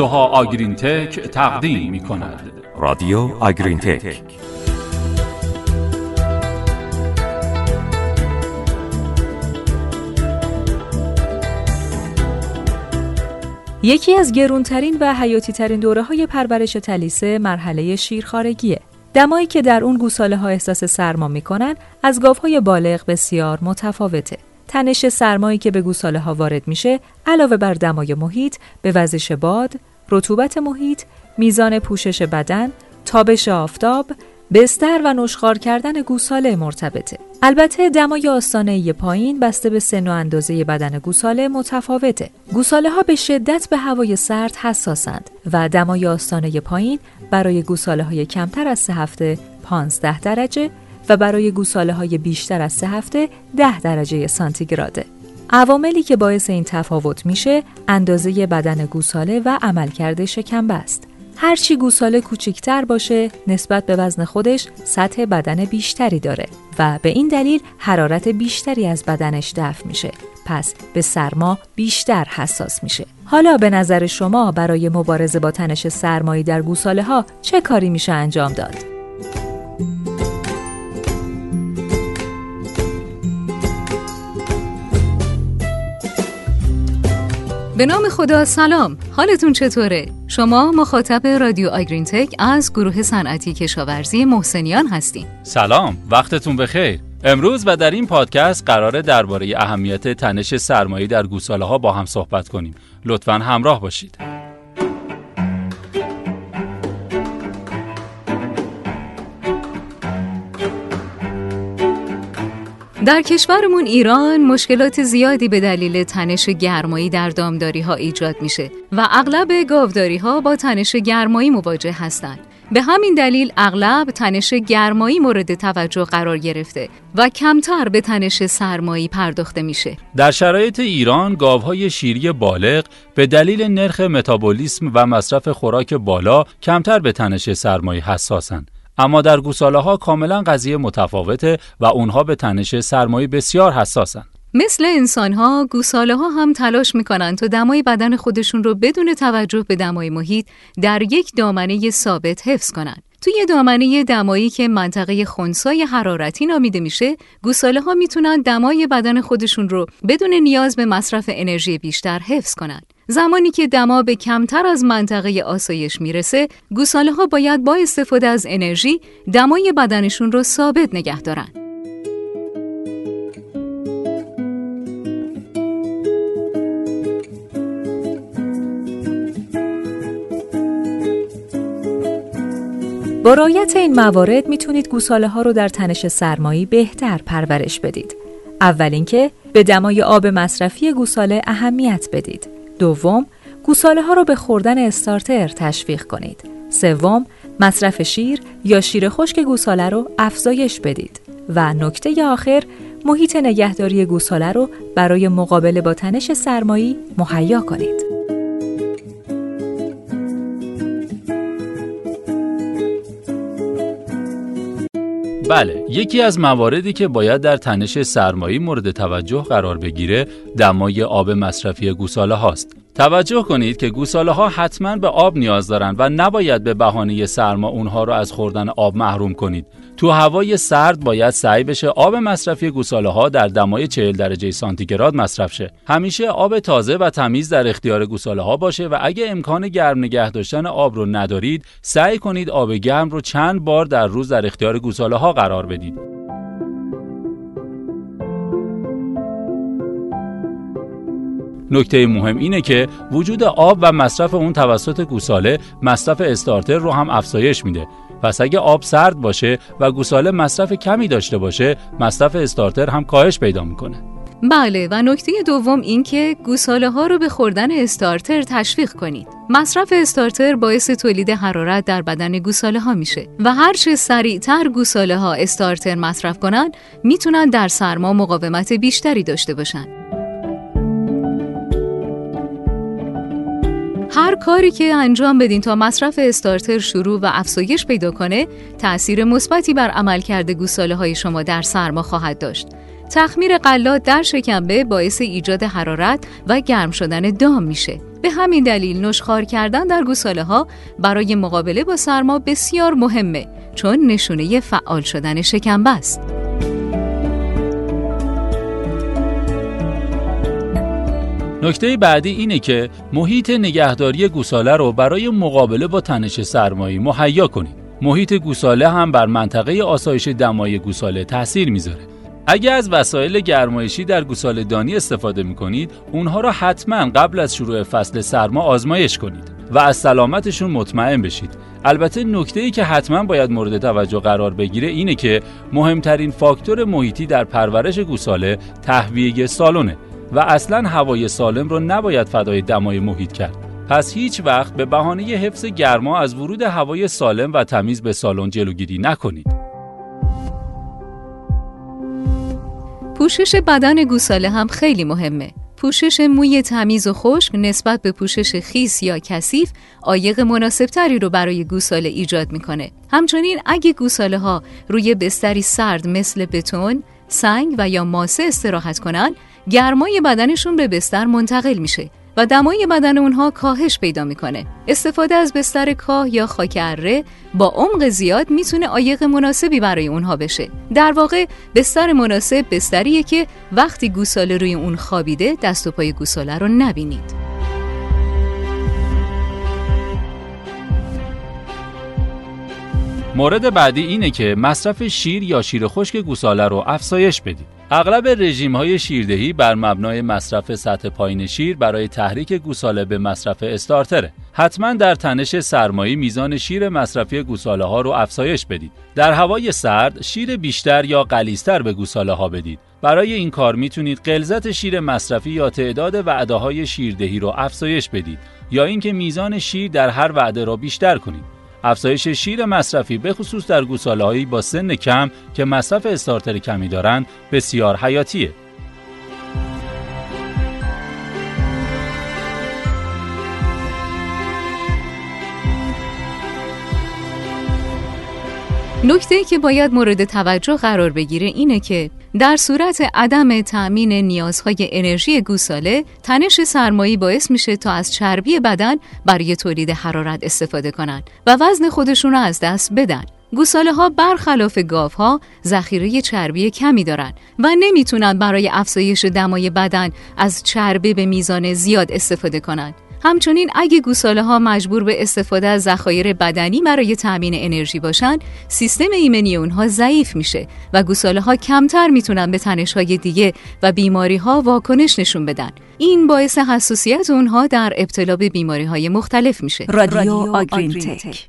سوها آگرین تک تقدیم می کند رادیو آگرین تک یکی از گرونترین و حیاتی ترین دوره های پرورش تلیسه مرحله شیرخارگیه. دمایی که در اون گوساله ها احساس سرما می‌کنن از گاوهای بالغ بسیار متفاوته. تنش سرمایی که به گوساله ها وارد میشه علاوه بر دمای محیط به وزش باد، رطوبت محیط، میزان پوشش بدن، تابش آفتاب، بستر و نشخار کردن گوساله مرتبطه. البته دمای آستانه پایین بسته به سن و اندازه بدن گوساله متفاوته. گوساله ها به شدت به هوای سرد حساسند و دمای آستانه پایین برای گوساله های کمتر از سه هفته 15 درجه و برای گوساله های بیشتر از سه هفته 10 درجه سانتیگراده. عواملی که باعث این تفاوت میشه اندازه بدن گوساله و عملکرد شکم است. هرچی گوساله کوچکتر باشه نسبت به وزن خودش سطح بدن بیشتری داره و به این دلیل حرارت بیشتری از بدنش دفع میشه پس به سرما بیشتر حساس میشه حالا به نظر شما برای مبارزه با تنش سرمایی در گوساله ها چه کاری میشه انجام داد؟ به نام خدا سلام. حالتون چطوره؟ شما مخاطب رادیو آگرین تک از گروه صنعتی کشاورزی محسنیان هستین سلام. وقتتون بخیر. امروز و در این پادکست قراره درباره اهمیت تنش سرمایی در گوساله ها با هم صحبت کنیم. لطفا همراه باشید. در کشورمون ایران مشکلات زیادی به دلیل تنش گرمایی در دامداری ها ایجاد میشه و اغلب گاوداری ها با تنش گرمایی مواجه هستند. به همین دلیل اغلب تنش گرمایی مورد توجه قرار گرفته و کمتر به تنش سرمایی پرداخته میشه. در شرایط ایران گاوهای شیری بالغ به دلیل نرخ متابولیسم و مصرف خوراک بالا کمتر به تنش سرمایی حساسند. اما در گوساله ها کاملا قضیه متفاوته و اونها به تنش سرمایی بسیار حساسن. مثل انسان ها گوساله ها هم تلاش می‌کنن تا دمای بدن خودشون رو بدون توجه به دمای محیط در یک دامنه ثابت حفظ کنن. توی دامنه دمایی که منطقه خونسای حرارتی نامیده میشه، گوساله ها می‌تونن دمای بدن خودشون رو بدون نیاز به مصرف انرژی بیشتر حفظ کنن. زمانی که دما به کمتر از منطقه آسایش می‌رسه، گوساله ها باید با استفاده از انرژی دمای بدنشون رو ثابت نگه دارن. با رایت این موارد می‌تونید گوساله ها رو در تنش سرمایی بهتر پرورش بدید. اول اینکه به دمای آب مصرفی گوساله اهمیت بدید. دوم، گوساله ها رو به خوردن استارتر تشویق کنید. سوم، مصرف شیر یا شیر خشک گوساله رو افزایش بدید. و نکته آخر، محیط نگهداری گوساله رو برای مقابله با تنش سرمایی مهیا کنید. بله یکی از مواردی که باید در تنش سرمایی مورد توجه قرار بگیره دمای آب مصرفی گوساله هاست توجه کنید که گوساله ها حتما به آب نیاز دارند و نباید به بهانه سرما اونها رو از خوردن آب محروم کنید. تو هوای سرد باید سعی بشه آب مصرفی گوساله ها در دمای 40 درجه سانتیگراد مصرف شه. همیشه آب تازه و تمیز در اختیار گوساله ها باشه و اگه امکان گرم نگه داشتن آب رو ندارید، سعی کنید آب گرم رو چند بار در روز در اختیار گوساله ها قرار بدید. نکته مهم اینه که وجود آب و مصرف اون توسط گوساله مصرف استارتر رو هم افزایش میده پس اگه آب سرد باشه و گوساله مصرف کمی داشته باشه مصرف استارتر هم کاهش پیدا می‌کنه بله و نکته دوم این که گوساله ها رو به خوردن استارتر تشویق کنید. مصرف استارتر باعث تولید حرارت در بدن گوساله ها میشه و هرچه سریعتر گوساله ها استارتر مصرف کنند می‌تونن در سرما مقاومت بیشتری داشته باشن. هر کاری که انجام بدین تا مصرف استارتر شروع و افزایش پیدا کنه تأثیر مثبتی بر عملکرد گوساله های شما در سرما خواهد داشت تخمیر قلات در شکمبه باعث ایجاد حرارت و گرم شدن دام میشه به همین دلیل نشخار کردن در گوساله ها برای مقابله با سرما بسیار مهمه چون نشونه فعال شدن شکمبه است. نکته بعدی اینه که محیط نگهداری گوساله رو برای مقابله با تنش سرمایی مهیا کنید. محیط گوساله هم بر منطقه آسایش دمای گوساله تاثیر می‌ذاره. اگر از وسایل گرمایشی در گوساله دانی استفاده می کنید، اونها را حتما قبل از شروع فصل سرما آزمایش کنید و از سلامتشون مطمئن بشید. البته نکته ای که حتما باید مورد توجه قرار بگیره اینه که مهمترین فاکتور محیطی در پرورش گوساله تهویه سالونه و اصلا هوای سالم رو نباید فدای دمای محیط کرد. پس هیچ وقت به بهانه حفظ گرما از ورود هوای سالم و تمیز به سالن جلوگیری نکنید. پوشش بدن گوساله هم خیلی مهمه. پوشش موی تمیز و خشک نسبت به پوشش خیس یا کثیف آیق مناسبتری رو برای گوساله ایجاد می‌کنه. همچنین اگه گوساله ها روی بستری سرد مثل بتون، سنگ و یا ماسه استراحت کنن، گرمای بدنشون به بستر منتقل میشه و دمای بدن اونها کاهش پیدا می‌کنه. استفاده از بستر کاه یا خاک اره با عمق زیاد می‌تونه آیق مناسبی برای اونها بشه. در واقع بستر مناسب بستریه که وقتی گوساله روی اون خوابیده دست و پای گوساله رو نبینید. مورد بعدی اینه که مصرف شیر یا شیر خشک گوساله رو افزایش بدید. اغلب رژیم های شیردهی بر مبنای مصرف سطح پایین شیر برای تحریک گوساله به مصرف استارتره. حتما در تنش سرمایی میزان شیر مصرفی گوساله ها رو افزایش بدید. در هوای سرد شیر بیشتر یا قلیستر به گوساله ها بدید. برای این کار می‌تونید غلظت شیر مصرفی یا تعداد وعده های شیردهی رو افزایش بدید یا اینکه میزان شیر در هر وعده را بیشتر کنید. افزایش شیر مصرفی به خصوص در گوساله‌هایی با سن کم که مصرف استارتر کمی دارند بسیار حیاتیه. نکته که باید مورد توجه قرار بگیره اینه که در صورت عدم تأمین نیازهای انرژی گوساله تنش سرمایی باعث میشه تا از چربی بدن برای تولید حرارت استفاده کنند و وزن خودشون از دست بدن گوساله ها برخلاف گاف ها ذخیره چربی کمی دارند و نمی‌تونن برای افزایش دمای بدن از چربی به میزان زیاد استفاده کنند. همچنین اگه گوساله ها مجبور به استفاده از ذخایر بدنی برای تامین انرژی باشن سیستم ایمنی اونها ضعیف میشه و گوساله ها کمتر می‌تونن به تنش های دیگه و بیماری ها واکنش نشون بدن این باعث حساسیت اونها در ابتلا به بیماری های مختلف میشه رادیو آگرین تک.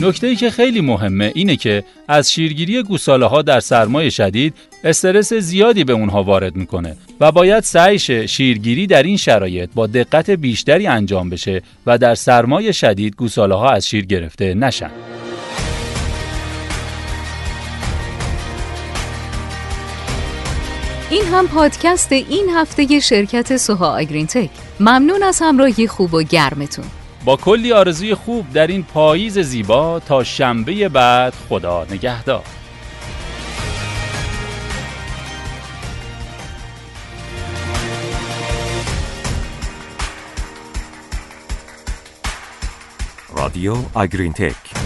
نکته ای که خیلی مهمه اینه که از شیرگیری گوساله ها در سرمای شدید استرس زیادی به اونها وارد می‌کنه و باید سعیش شیرگیری در این شرایط با دقت بیشتری انجام بشه و در سرمای شدید گوساله ها از شیر گرفته نشن. این هم پادکست این هفته شرکت سوها آگرین تک ممنون از همراهی خوب و گرمتون با کلی آرزوی خوب در این پاییز زیبا تا شنبه بعد خدا نگهدار. رادیو آگرین تک